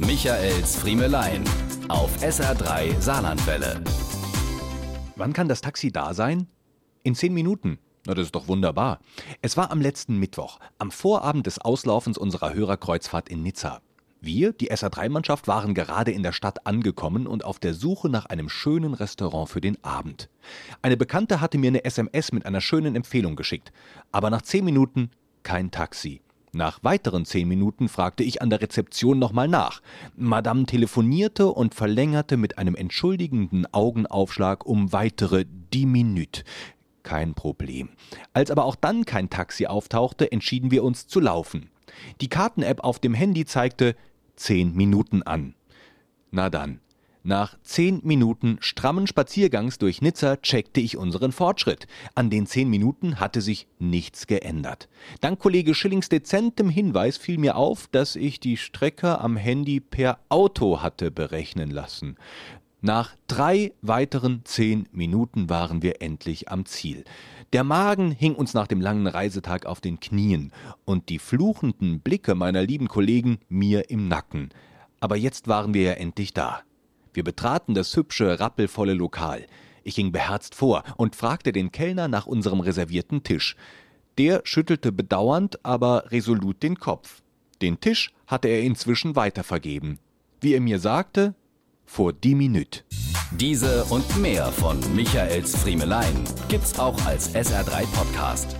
Michaels Friemelein auf SR3 Saarlandwelle. Wann kann das Taxi da sein? In zehn Minuten. Na, das ist doch wunderbar. Es war am letzten Mittwoch, am Vorabend des Auslaufens unserer Hörerkreuzfahrt in Nizza. Wir, die SA3-Mannschaft, waren gerade in der Stadt angekommen und auf der Suche nach einem schönen Restaurant für den Abend. Eine Bekannte hatte mir eine SMS mit einer schönen Empfehlung geschickt. Aber nach zehn Minuten kein Taxi. Nach weiteren zehn Minuten fragte ich an der Rezeption nochmal nach. Madame telefonierte und verlängerte mit einem entschuldigenden Augenaufschlag um weitere die Minute. Kein Problem. Als aber auch dann kein Taxi auftauchte, entschieden wir uns zu laufen. Die Karten-App auf dem Handy zeigte zehn Minuten an. Na dann. Nach zehn Minuten strammen Spaziergangs durch Nizza checkte ich unseren Fortschritt. An den zehn Minuten hatte sich nichts geändert. Dank Kollege Schillings dezentem Hinweis fiel mir auf, dass ich die Strecke am Handy per Auto hatte berechnen lassen. Nach drei weiteren zehn Minuten waren wir endlich am Ziel. Der Magen hing uns nach dem langen Reisetag auf den Knien und die fluchenden Blicke meiner lieben Kollegen mir im Nacken. Aber jetzt waren wir ja endlich da. Wir betraten das hübsche, rappelvolle Lokal. Ich ging beherzt vor und fragte den Kellner nach unserem reservierten Tisch. Der schüttelte bedauernd, aber resolut den Kopf. Den Tisch hatte er inzwischen weitervergeben. Wie er mir sagte, vor die Minute. Diese und mehr von Michaels Friemelein gibt's auch als SR3 Podcast.